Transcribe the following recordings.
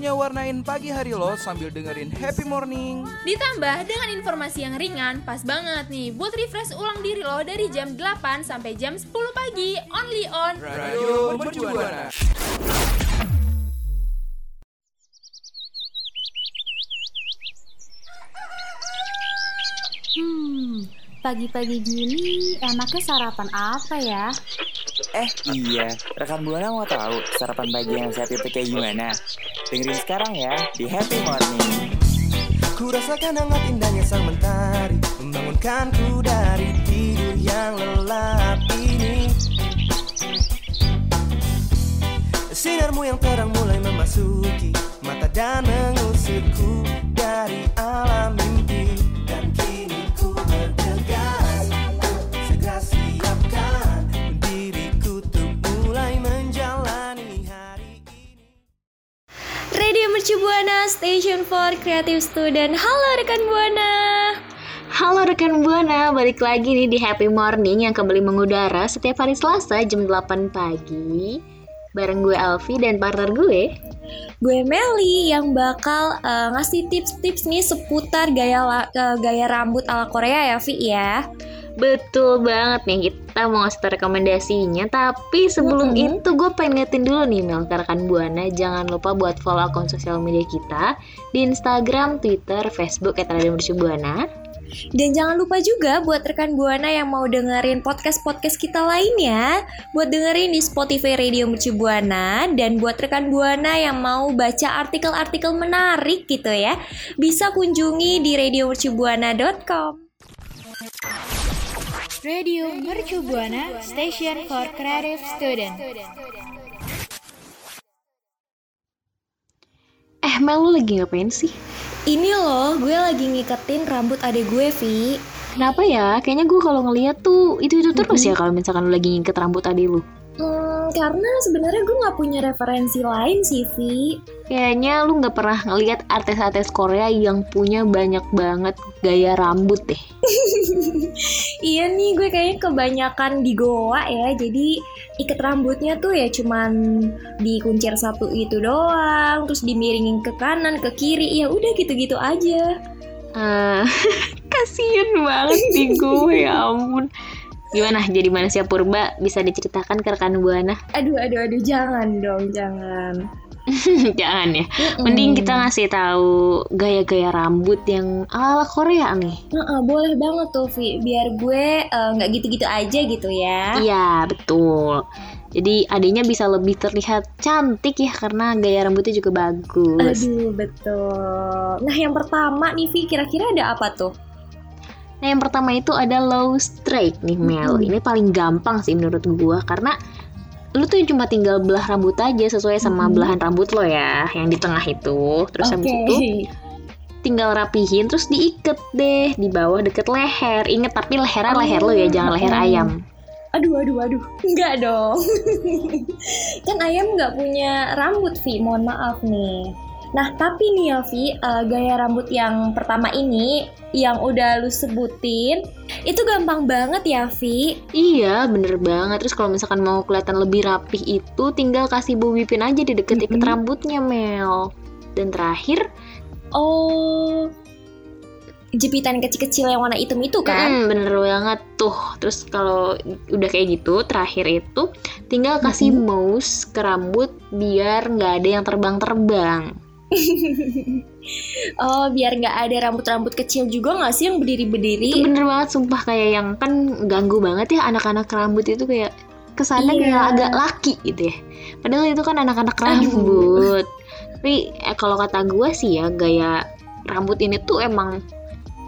waktunya warnain pagi hari lo sambil dengerin happy morning. Ditambah dengan informasi yang ringan, pas banget nih buat refresh ulang diri lo dari jam 8 sampai jam 10 pagi, only on Radio Mercubuana. Hmm, pagi-pagi gini enaknya sarapan apa ya? Eh iya, rekan Buana mau tahu sarapan pagi yang sehat itu kayak gimana? Dengerin sekarang ya di Happy Morning. Ku rasakan hangat indahnya sang mentari Membangunkanku Station for Creative Student. Halo rekan Buana. Halo rekan Buana, balik lagi nih di Happy Morning yang kembali mengudara setiap hari Selasa jam 8 pagi. Bareng gue Alfi dan partner gue. Gue Meli yang bakal eh, ngasih tips-tips nih seputar gaya la- eh, gaya rambut ala Korea ya, Vi ya. Betul banget nih, kita mau ngasih rekomendasinya. Tapi sebelum itu gue pengen ngetin dulu nih Mel rekan Buana. Jangan lupa buat follow akun sosial media kita Di Instagram, Twitter, Facebook, at Radio Mercu Buana. Dan jangan lupa juga buat rekan Buana yang mau dengerin podcast-podcast kita lainnya Buat dengerin di Spotify Radio Mercu Buana Dan buat rekan Buana yang mau baca artikel-artikel menarik gitu ya Bisa kunjungi di radiomercubuana.com Radio Mercu Buana Station for Creative Student. Eh Mel lu lagi ngapain sih? Ini loh, gue lagi ngiketin rambut adek gue, Vi. Kenapa ya? Kayaknya gue kalau ngeliat tuh itu-itu terus ya kalau misalkan lu lagi ngiket rambut adek lu. Hmm, karena sebenarnya gue nggak punya referensi lain sih, Vi. Kayaknya lu nggak pernah ngeliat artis-artis Korea yang punya banyak banget gaya rambut deh. iya nih, gue kayaknya kebanyakan di Goa ya. Jadi ikat rambutnya tuh ya cuman dikuncir satu itu doang, terus dimiringin ke kanan, ke kiri, ya udah gitu-gitu aja. Eh, kasian banget di gue, ya ampun. Gimana jadi manusia purba bisa diceritakan ke rekan buana? Aduh, aduh, aduh, jangan dong, jangan. jangan ya. Mending kita ngasih tahu gaya-gaya rambut yang ala Korea nih. boleh banget tuh, Vi. Biar gue eh, nggak gitu-gitu aja gitu ya. Iya, betul. Jadi adanya bisa lebih terlihat cantik ya karena gaya rambutnya juga bagus. Aduh, betul. Nah, yang pertama nih Vi, kira-kira ada apa tuh? Nah, yang pertama itu ada low straight nih Mel. Ini paling gampang sih menurut gua karena lu tuh cuma tinggal belah rambut aja sesuai sama belahan rambut lo ya, yang di tengah itu. Terus habis itu tinggal rapihin terus diikat deh di bawah deket leher. Ingat tapi lehernya leher lo ya, jangan leher ayam. Aduh, aduh, aduh. Enggak dong. kan ayam nggak punya rambut, Vi. Mohon maaf nih. Nah, tapi nih ya, Vi, eh, gaya rambut yang pertama ini, yang udah lu sebutin, itu gampang banget ya, Vi? Iya, bener banget. Terus kalau misalkan mau kelihatan lebih rapih itu, tinggal kasih bobi pin aja di deket ikat rambutnya, Mel. Dan terakhir, oh, jepitan kecil-kecil yang warna hitam itu kan? bener banget tuh. Terus kalau udah kayak gitu, terakhir itu tinggal kasih mousse ke rambut biar nggak ada yang terbang-terbang. oh, biar nggak ada rambut-rambut kecil juga nggak sih yang berdiri-berdiri? Itu bener banget, sumpah kayak yang kan ganggu banget ya anak-anak rambut itu kayak kesannya Iya. kayak agak laki gitu ya. Padahal itu kan anak-anak rambut. Tapi eh, kalau kata gue sih ya gaya rambut ini tuh emang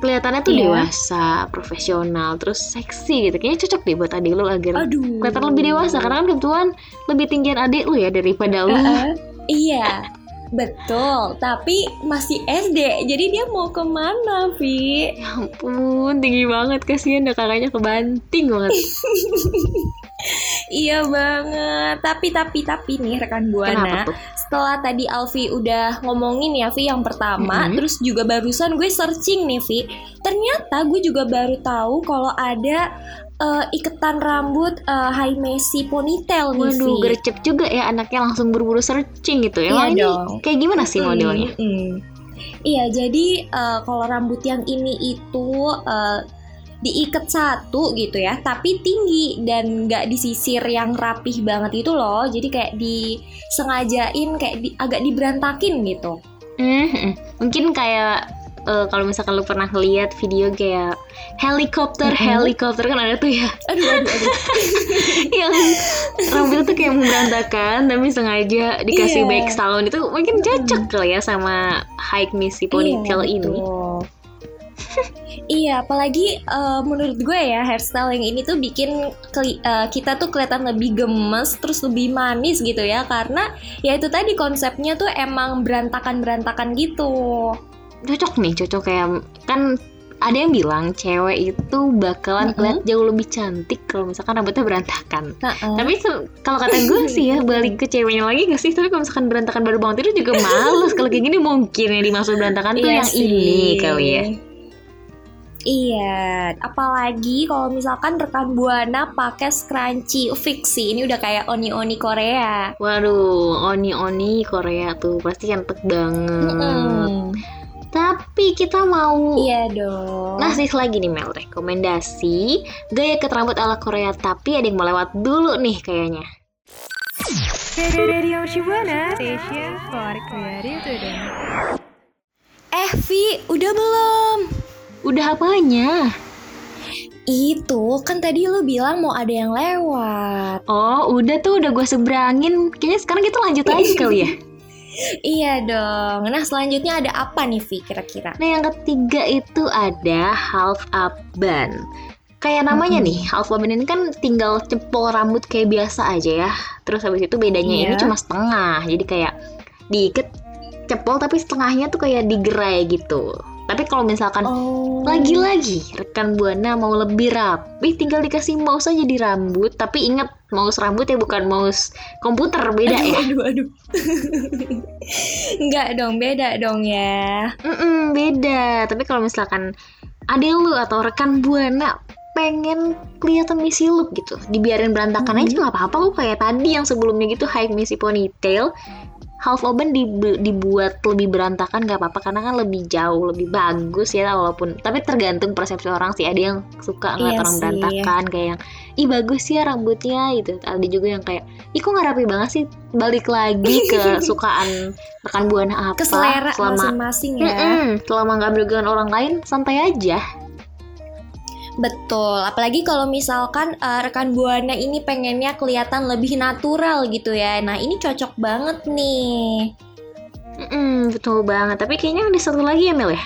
kelihatannya tuh Iya. dewasa, profesional, terus seksi gitu. Kayaknya cocok deh buat adik lu agar Aduh. kelihatan lebih dewasa karena kan kebetulan lebih tinggian adik lu ya daripada lu. Heeh. iya, betul. Tapi masih SD, jadi dia mau ke mana, Vi? Ya ampun, tinggi banget kasihan dah kakaknya kebanting banget. Iya banget. Tapi tapi tapi nih rekan buana. Setelah tadi Alfi udah ngomongin ya Vi yang pertama, Mhm. terus juga barusan gue searching nih Vi. Ternyata gue juga baru tahu kalau ada eh, iketan rambut eh, high messy ponytail nih Waduh, Vi. gercep juga ya anaknya langsung buru-buru searching gitu. Iya Emang ini dong. kayak gimana sih modelnya? mm-mm. Iya, jadi eh, kalau rambut yang ini itu eh, diikat satu gitu ya, tapi tinggi dan nggak disisir yang rapih banget itu loh. Jadi kayak disengajain kayak di- agak diberantakin gitu. Hmm, hmm. mungkin kayak eh, kalau misalkan lu pernah lihat video kayak helikopter Mhm. helikopter kan ada tuh ya Aduh, aduh, aduh. yang rambutnya tuh kayak berantakan tapi sengaja dikasih Iya. back salon itu mungkin cocok kali ya sama high missy ponytail Iya, ini betul. iya, apalagi eh, menurut gue ya hairstyle yang ini tuh bikin eh, kita tuh kelihatan lebih gemes, terus lebih manis gitu ya, karena ya itu tadi konsepnya tuh emang berantakan-berantakan gitu. Cocok nih cocok kayak kan ada yang bilang cewek itu bakalan Mhm. kelihatan jauh lebih cantik kalau misalkan rambutnya berantakan Heeh. Tapi se- kalau kata gue sih ya balik ke ceweknya lagi gak sih? Tapi kalau misalkan berantakan baru bangun tidur juga males. Kalau kayak gini mungkin yang dimaksud berantakan tuh Iya yang sih. ini kali ya. Iya, apalagi kalau misalkan rekan buana pakai scrunchie fix sih. Ini udah kayak oni-oni Korea. Waduh, oni oni Korea tuh pasti cantik banget. Mm-mm. Tapi kita mau Iya dong. ngasih lagi nih Mel rekomendasi gaya ket rambut ala Korea tapi ada yang mau lewat dulu nih kayaknya. eh Vi, udah belum? Udah apanya? Itu kan tadi lo bilang mau ada yang lewat. Oh, udah tuh udah gue seberangin. Kayaknya sekarang kita lanjut aja kali ya. Iya dong. Nah selanjutnya ada apa nih Vi kira-kira? Nah yang ketiga itu ada half up bun. Kayak namanya Mm-mm. nih, half up bun ini kan tinggal cepol rambut kayak biasa aja ya. Terus habis itu bedanya ini Iya. cuma setengah. Jadi kayak diikat cepol tapi setengahnya tuh kayak digerai gitu. Tapi kalau misalkan Oh. lagi-lagi rekan buana mau lebih rapi, tinggal dikasih mouse aja di rambut. Tapi ingat mouse rambut ya bukan mouse komputer beda aduh, ya. aduh, aduh. Enggak dong, beda dong ya. Mm-mm, beda. Tapi kalau misalkan ada lu atau rekan buana pengen kelihatan misi look gitu, dibiarin berantakan aja nggak apa-apa kok kayak tadi yang sebelumnya gitu high misi ponytail. Half open dibu- dibuat lebih berantakan nggak apa-apa karena kan lebih jauh lebih bagus ya walaupun tapi tergantung persepsi orang sih ada yang suka ngeliat Iya orang sih. berantakan kayak yang ih bagus ya rambutnya gitu ada juga yang kayak ih kok nggak rapi banget sih balik lagi ke sukaan rekan buana apa Ke selera selama masing-masing ya. Mm-mm, selama nggak merugikan orang lain santai aja Betul, apalagi kalau misalkan eh, rekan buana ini pengennya kelihatan lebih natural gitu ya. Nah, ini cocok banget nih. Mm-mm, betul banget tapi kayaknya ada satu lagi ya Mel ya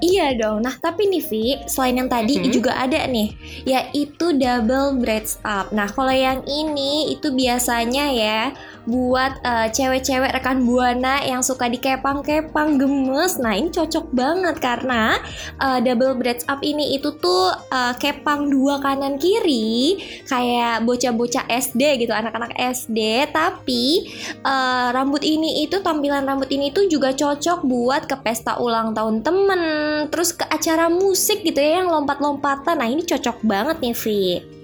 Iya dong. Nah, tapi nih Vi, selain yang tadi Mhm. juga ada nih, yaitu double braids up. Nah, kalau yang ini itu biasanya ya buat eh, cewek-cewek rekan buana yang suka dikepang-kepang gemes. Nah, ini cocok banget karena eh, double braids up ini itu tuh eh, kepang dua kanan kiri kayak bocah-bocah SD gitu, anak-anak SD, tapi eh, rambut ini itu tampilan rambut ini tuh juga cocok buat ke pesta ulang tahun temen terus ke acara musik gitu ya yang lompat-lompatan. Nah ini cocok banget nih Vi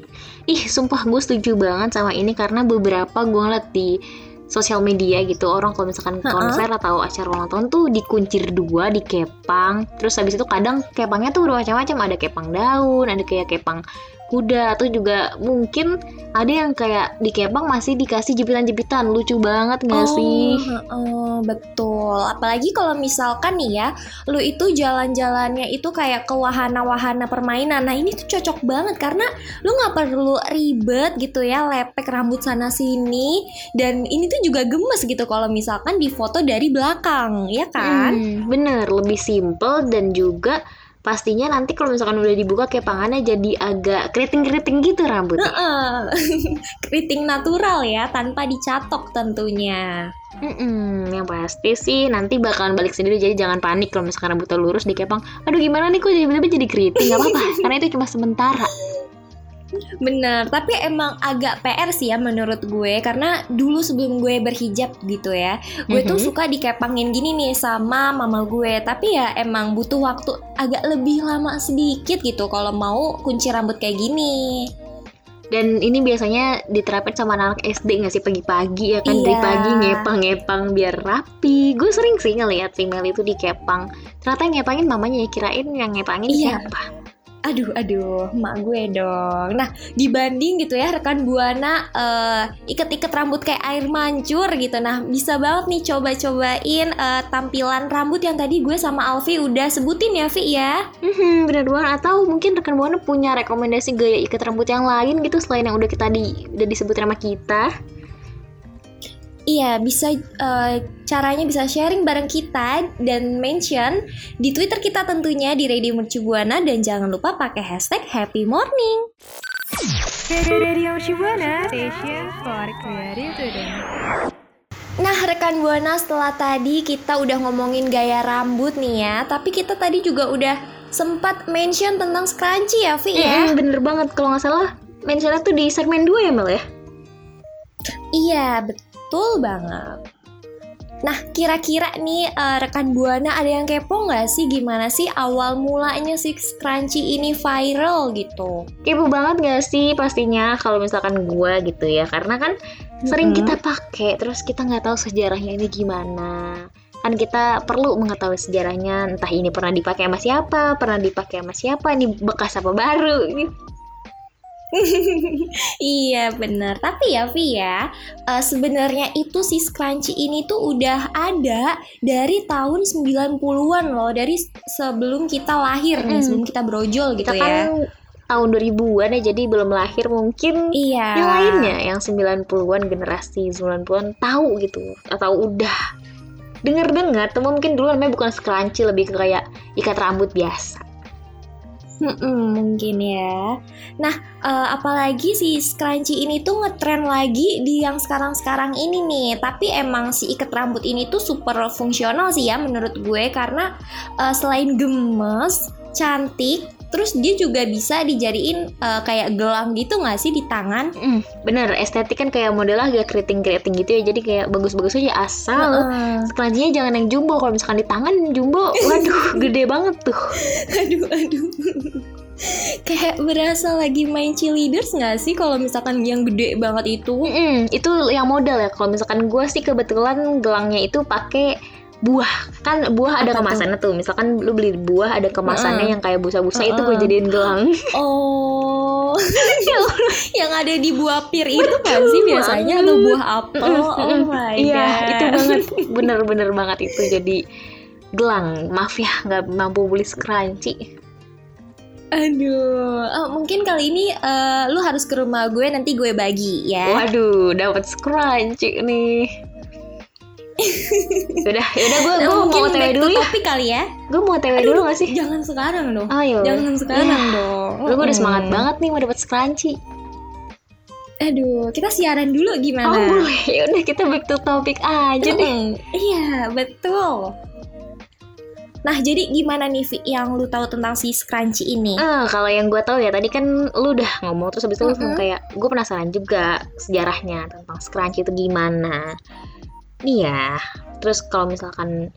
ih sumpah gue setuju banget sama ini karena beberapa gue ngeliat di sosial media gitu orang kalau misalkan Ha-ha. konser atau acara ulang tahun tuh dikuncir dua dikepang terus habis itu kadang kepangnya tuh bermacam-macam ada kepang daun ada kayak kepang kuda atau juga mungkin ada yang kayak di kepang masih dikasih jepitan-jepitan lucu banget nggak sih? Oh, betul. Apalagi kalau misalkan nih ya, lu itu jalan-jalannya itu kayak ke wahana-wahana permainan. Nah ini tuh cocok banget karena lu nggak perlu ribet gitu ya, lepek rambut sana sini. Dan ini tuh juga gemes gitu kalau misalkan difoto dari belakang, ya kan? Hmm, bener, lebih simple dan juga pastinya nanti kalau misalkan udah dibuka kepangannya jadi agak keriting-keriting gitu rambutnya. Heeh. Keriting natural ya, tanpa dicatok tentunya. Mm-mm, yang pasti sih nanti bakalan balik sendiri jadi jangan panik kalau misalkan rambutnya lurus dikepang. Aduh gimana nih kok tiba-tiba jadi keriting? Gak apa-apa karena itu cuma sementara. Bener, tapi emang agak PR sih ya menurut gue Karena dulu sebelum gue berhijab gitu ya Gue tuh Mhm. suka dikepangin gini nih sama mama gue Tapi ya emang butuh waktu agak lebih lama sedikit gitu Kalau mau kunci rambut kayak gini Dan ini biasanya diterapin sama anak SD nggak sih pagi-pagi ya kan dari Iya. pagi ngepang-ngepang biar rapi. Gue sering sih ngeliat Mel itu dikepang. Ternyata yang ngepangin mamanya ya kirain yang ngepangin Iya. siapa? Aduh, aduh, emak gue dong Nah, dibanding gitu ya rekan Buana eh, Iket-iket rambut kayak air mancur gitu Nah, bisa banget nih coba-cobain eh, tampilan rambut yang tadi gue sama Alfi udah sebutin ya, Vi ya Hmm, bener banget. Atau mungkin rekan buana punya rekomendasi gaya ikat rambut yang lain gitu selain yang udah kita di udah disebut nama kita. Iya, bisa eh, caranya bisa sharing bareng kita dan mention di Twitter kita tentunya di Radio Mercu Buana dan jangan lupa pakai hashtag Happy Morning. Nah, rekan Buana setelah tadi kita udah ngomongin gaya rambut nih ya, tapi kita tadi juga udah sempat mention tentang scrunchie ya, Vi ya. Mm, bener banget kalau nggak salah mentionnya tuh di segmen 2 ya Mel ya. Iya, betul banget. Nah, kira-kira nih eh, rekan Buana ada yang kepo nggak sih gimana sih awal mulanya si Scrunchy ini viral gitu? Kepo banget gak sih pastinya kalau misalkan gua gitu ya karena kan sering kita pakai terus kita nggak tahu sejarahnya ini gimana kan kita perlu mengetahui sejarahnya entah ini pernah dipakai sama siapa pernah dipakai sama siapa ini bekas apa baru gitu. iya benar. Tapi ya Vi ya, eh, sebenarnya itu si Scrunchy ini tuh udah ada dari tahun 90-an loh, dari sebelum kita lahir nih, Mm. sebelum kita brojol gitu kita ya. kan tahun 2000-an ya jadi belum lahir mungkin Iya. yang lainnya yang 90-an generasi 90-an tahu gitu atau udah dengar-dengar temen mungkin dulu namanya bukan scrunchie lebih ke kayak ikat rambut biasa Mm-mm, mungkin ya. Nah, eh, apalagi si scrunchie ini tuh ngetren lagi di yang sekarang-sekarang ini nih. Tapi emang si ikat rambut ini tuh super fungsional sih ya menurut gue karena eh, selain gemes, cantik, terus dia juga bisa dijadiin eh, kayak gelang gitu nggak sih di tangan? Mm, bener estetik kan kayak modelnya agak keriting-keriting gitu ya jadi kayak bagus-bagus aja asal Heeh. scrunchie jangan yang jumbo kalau misalkan di tangan jumbo waduh gede banget tuh aduh, aduh. kayak berasa lagi main cheerleaders nggak sih kalau misalkan yang gede banget itu? Mm-mm, itu yang modal ya kalau misalkan gue sih kebetulan gelangnya itu pakai buah. Kan buah ada Apa kemasannya tuh. Misalkan lu beli buah ada kemasannya Heeh. yang kayak busa-busa itu gue jadiin gelang. Oh, yang ada di buah pir itu kan sih biasanya atau buah apel? Oh my iya god. itu banget. Bener-bener banget itu jadi gelang. Maaf ya nggak mampu beli scrunchie. Aduh, oh, mungkin kali ini eh, lu harus ke rumah gue nanti gue bagi ya. waduh dapat scrunchie nih Yaudah, yaudah gue Nah, gue mau back TW to dulu ya. topik kali ya. Gue mau TW dulu gak sih? Jangan sekarang dong. Ayo. Jangan sekarang Iya. dong. Lu gue udah semangat Mm. banget nih mau dapat scrunchie. Aduh, kita siaran dulu gimana? Oh boleh, yaudah kita back to topic aja deh. Iya, betul. Nah, jadi gimana nih Vi yang lu tahu tentang si Scrunchy ini? Ah, kalau yang gue tahu ya tadi kan lu udah ngomong terus habis itu lu Mm-mm. kayak gue penasaran juga sejarahnya tentang scrunchie itu gimana. Nih ya, terus kalau misalkan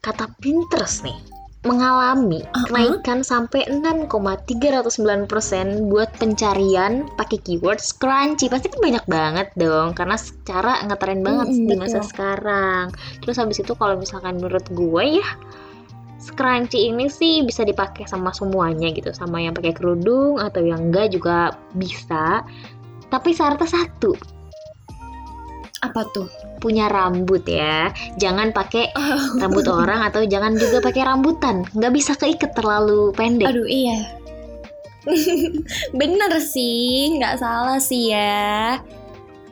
kata Pinterest nih mengalami Uh-uh. kenaikan sampai 6,309% buat pencarian pakai keyword scrunchie pasti kan banyak banget dong karena secara ngetren banget Mm-mm, di masa betul. sekarang terus habis itu kalau misalkan menurut gue ya scrunchie ini sih bisa dipakai sama semuanya gitu, sama yang pakai kerudung atau yang enggak juga bisa. Tapi syaratnya satu, Apa tuh? Punya rambut ya. Jangan pakai rambut orang atau jangan juga pakai rambutan. Nggak bisa keiket terlalu pendek. Aduh iya. Bener sih, nggak salah sih ya.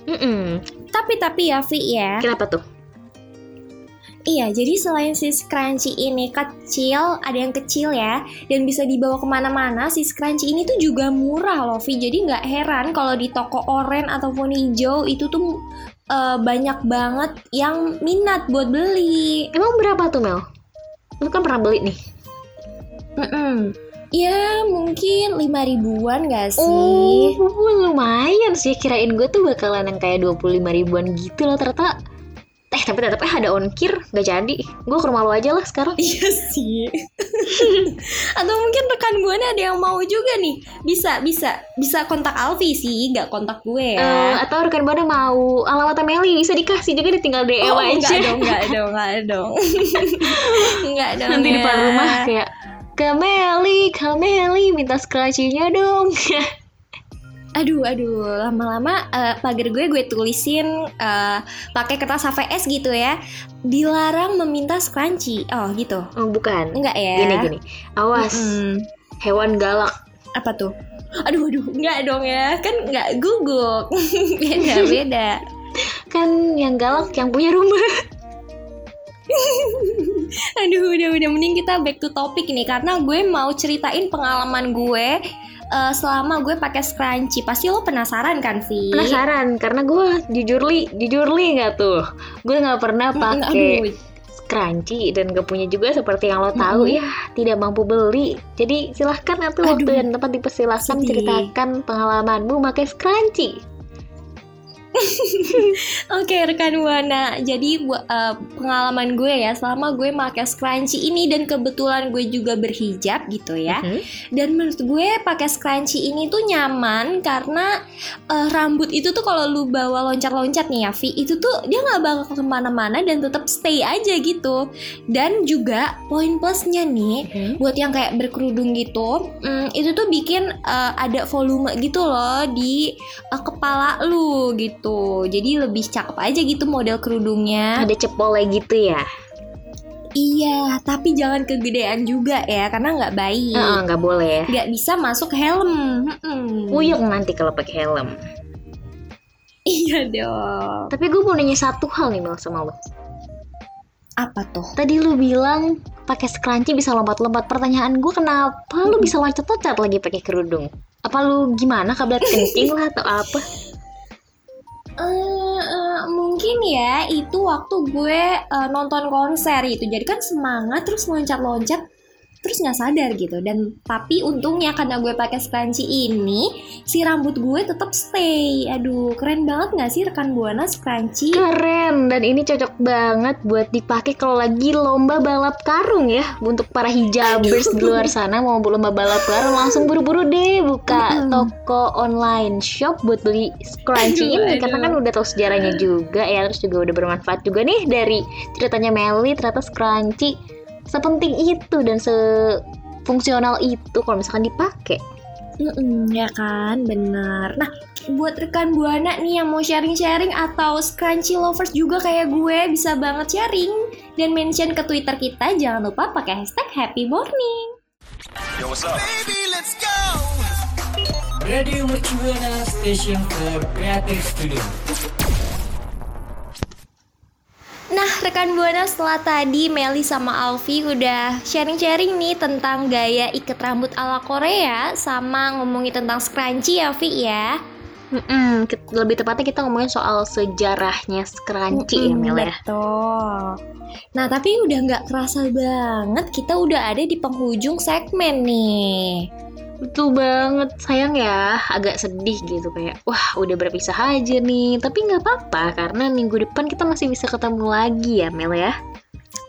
Mm-mm. Tapi tapi ya Vi ya. Kenapa tuh? Iya, jadi selain si scrunchie ini kecil, ada yang kecil ya, dan bisa dibawa ke mana-mana, si scrunchie ini tuh juga murah loh, Vi. Jadi nggak heran kalau di toko oranye ataupun hijau itu tuh eh, banyak banget yang minat buat beli. Emang berapa tuh Mel? Lu kan pernah beli nih. Mm-mm. Ya mungkin 5 ribuan gak sih? Oh, lumayan sih. Kirain gue tuh bakalan yang kayak 25 ribuan gitu loh ternyata. Eh, tapi tetap eh ada ongkir, gak jadi. Gue ke rumah lo aja lah sekarang. Iya sih. Atau mungkin rekan gue nih ada yang mau juga nih. Bisa, bisa, bisa kontak Alfi sih, nggak kontak gue ya. atau rekan buana mau alamat Meli bisa dikasih juga deh tinggal DM oh, aja. enggak dong, enggak dong, enggak dong. enggak dong. Nanti ya. depan rumah kayak Kak Meli, Kak Meli minta scratchy-nya dong. Aduh, aduh, lama-lama eh, pagar gue gue tulisin eh, pakai kertas HVS gitu ya. Dilarang meminta scrunchie. Oh, gitu. oh, bukan. Enggak ya? Gini gini. Awas, Mm-mm. hewan galak. Apa tuh? Aduh, aduh, enggak dong ya. Kan enggak guguk. beda, beda. Kan yang galak yang punya rumah. Aduh, udah udah mending kita back to topic nih karena gue mau ceritain pengalaman gue eh, selama gue pakai scrunchie. Pasti lo penasaran kan, Vi? Penasaran karena gue jujur li, jujur li nggak tuh. Gue nggak pernah Mm, pakai scrunchie dan gak punya juga seperti yang lo tahu Mm-mm. ya tidak mampu beli. Jadi silahkan atau waktu dan tempat dipersilahkan sedih. ceritakan pengalamanmu pakai scrunchie. Oke rekan buana, jadi eh, pengalaman gue ya selama gue pakai scrunchie ini dan kebetulan gue juga berhijab gitu ya. Mhm. Dan menurut gue pakai scrunchie ini tuh nyaman karena eh, rambut itu tuh kalau lu bawa loncat-loncat nih ya, Vi, itu tuh dia nggak bakal ke mana-mana dan tetap stay aja gitu. Dan juga poin plusnya nih Mhm. buat yang kayak berkerudung gitu, mm, itu tuh bikin eh, ada volume gitu loh di eh, kepala lu gitu. Jadi lebih cakep aja gitu model kerudungnya. Ada cepolnya gitu ya? Iya, tapi jangan kegedean juga ya karena nggak baik. Nggak boleh. Nggak bisa masuk helm. Puyeng nanti kalau pakai helm. Iya dong. Tapi gue mau nanya satu hal nih Mel sama lo. Apa tuh? Tadi lu bilang pakai scrunchie bisa lompat-lompat. Pertanyaan gue kenapa lu bisa loncat-loncat lagi pakai kerudung? Apa lu gimana kabelat kencing lah atau apa? Eh, eh, mungkin ya itu waktu gue eh, nonton konser itu. Jadi kan semangat terus loncat-loncat terus nggak sadar gitu. Dan tapi untungnya karena gue pakai scrunchie ini si rambut gue tetap stay. Aduh keren banget nggak sih rekan buana scrunchie Keren dan ini cocok banget buat dipakai kalau lagi lomba balap karung ya. Untuk para hijabers di luar sana mau lomba balap karung langsung buru-buru deh buka toko online shop buat beli scrunchie ini. Karena kan udah tahu sejarahnya juga ya terus juga udah bermanfaat juga nih dari ceritanya Meli ternyata scrunchie sepenting itu dan sefungsional itu kalau misalkan dipakai. Mm-mm, ya kan, benar. Nah, buat rekan buana nih yang mau sharing-sharing atau scrunchy lovers juga kayak gue bisa banget sharing dan mention ke Twitter kita. Jangan lupa pakai hashtag Happy Morning. Radio Mercubuana Station for Creative Studio. Nah, rekan buana setelah tadi Meli sama Alfi udah sharing-sharing nih tentang gaya ikat rambut ala Korea sama ngomongin tentang scrunchy ya, Vi ya. Mm-mm, lebih tepatnya kita ngomongin soal sejarahnya scrunchie ya Mm-mm, Mel ya. Betul. Nah, tapi udah nggak kerasa banget kita udah ada di penghujung segmen nih. Betul banget, sayang ya, agak sedih gitu kayak, wah udah berpisah aja nih. Tapi nggak apa-apa karena minggu depan kita masih bisa ketemu lagi ya Mel ya.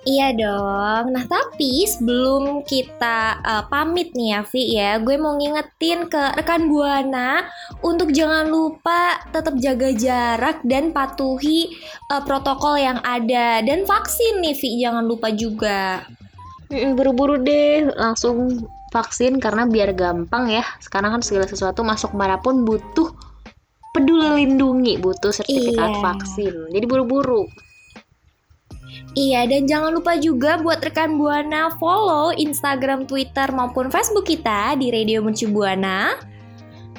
Iya dong. Nah, tapi sebelum kita uh, pamit nih ya, Vi ya, gue mau ngingetin ke rekan Buana untuk jangan lupa tetap jaga jarak dan patuhi uh, protokol yang ada dan vaksin nih, Vi, jangan lupa juga. Mm, Buru-buru deh langsung vaksin karena biar gampang ya. Sekarang kan segala sesuatu masuk mana pun butuh peduli lindungi, butuh sertifikat Iya. vaksin. Jadi buru-buru. Iya, dan jangan lupa juga buat rekan Buana follow Instagram, Twitter, maupun Facebook kita di Radio Mercu Buana.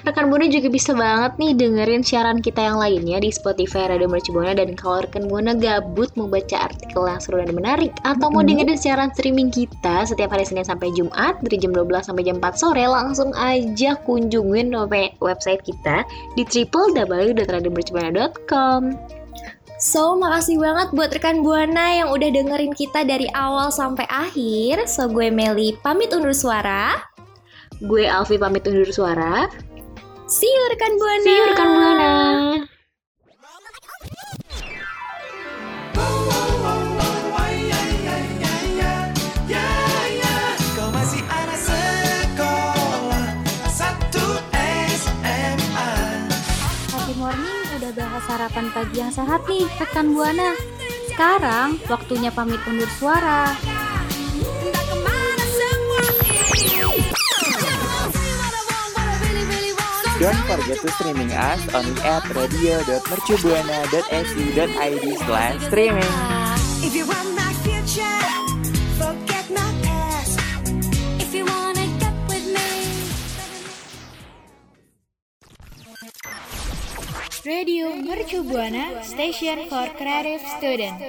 Rekan Buana juga bisa banget nih dengerin siaran kita yang lainnya di Spotify Radio Mercu Buana dan kalau rekan Buana gabut mau baca artikel yang seru dan menarik atau mau dengerin siaran streaming kita setiap hari Senin sampai Jumat dari jam 12 sampai jam 4 sore langsung aja kunjungin we- website kita di www.radiomercubuana.com. So, makasih banget buat rekan Buana yang udah dengerin kita dari awal sampai akhir. So, gue Meli pamit undur suara. Gue Alfi pamit undur suara. See you rekan Buana. See you rekan Buana. Udah bahas sarapan pagi yang sehat nih rekan Buana. Sekarang waktunya pamit undur suara. Don't forget to streaming us on at radio.mercubuana.su.id slash streaming. If you want my future Forget my past If you wanna get with me. Radio Mercu Buana, Station for Creative Student.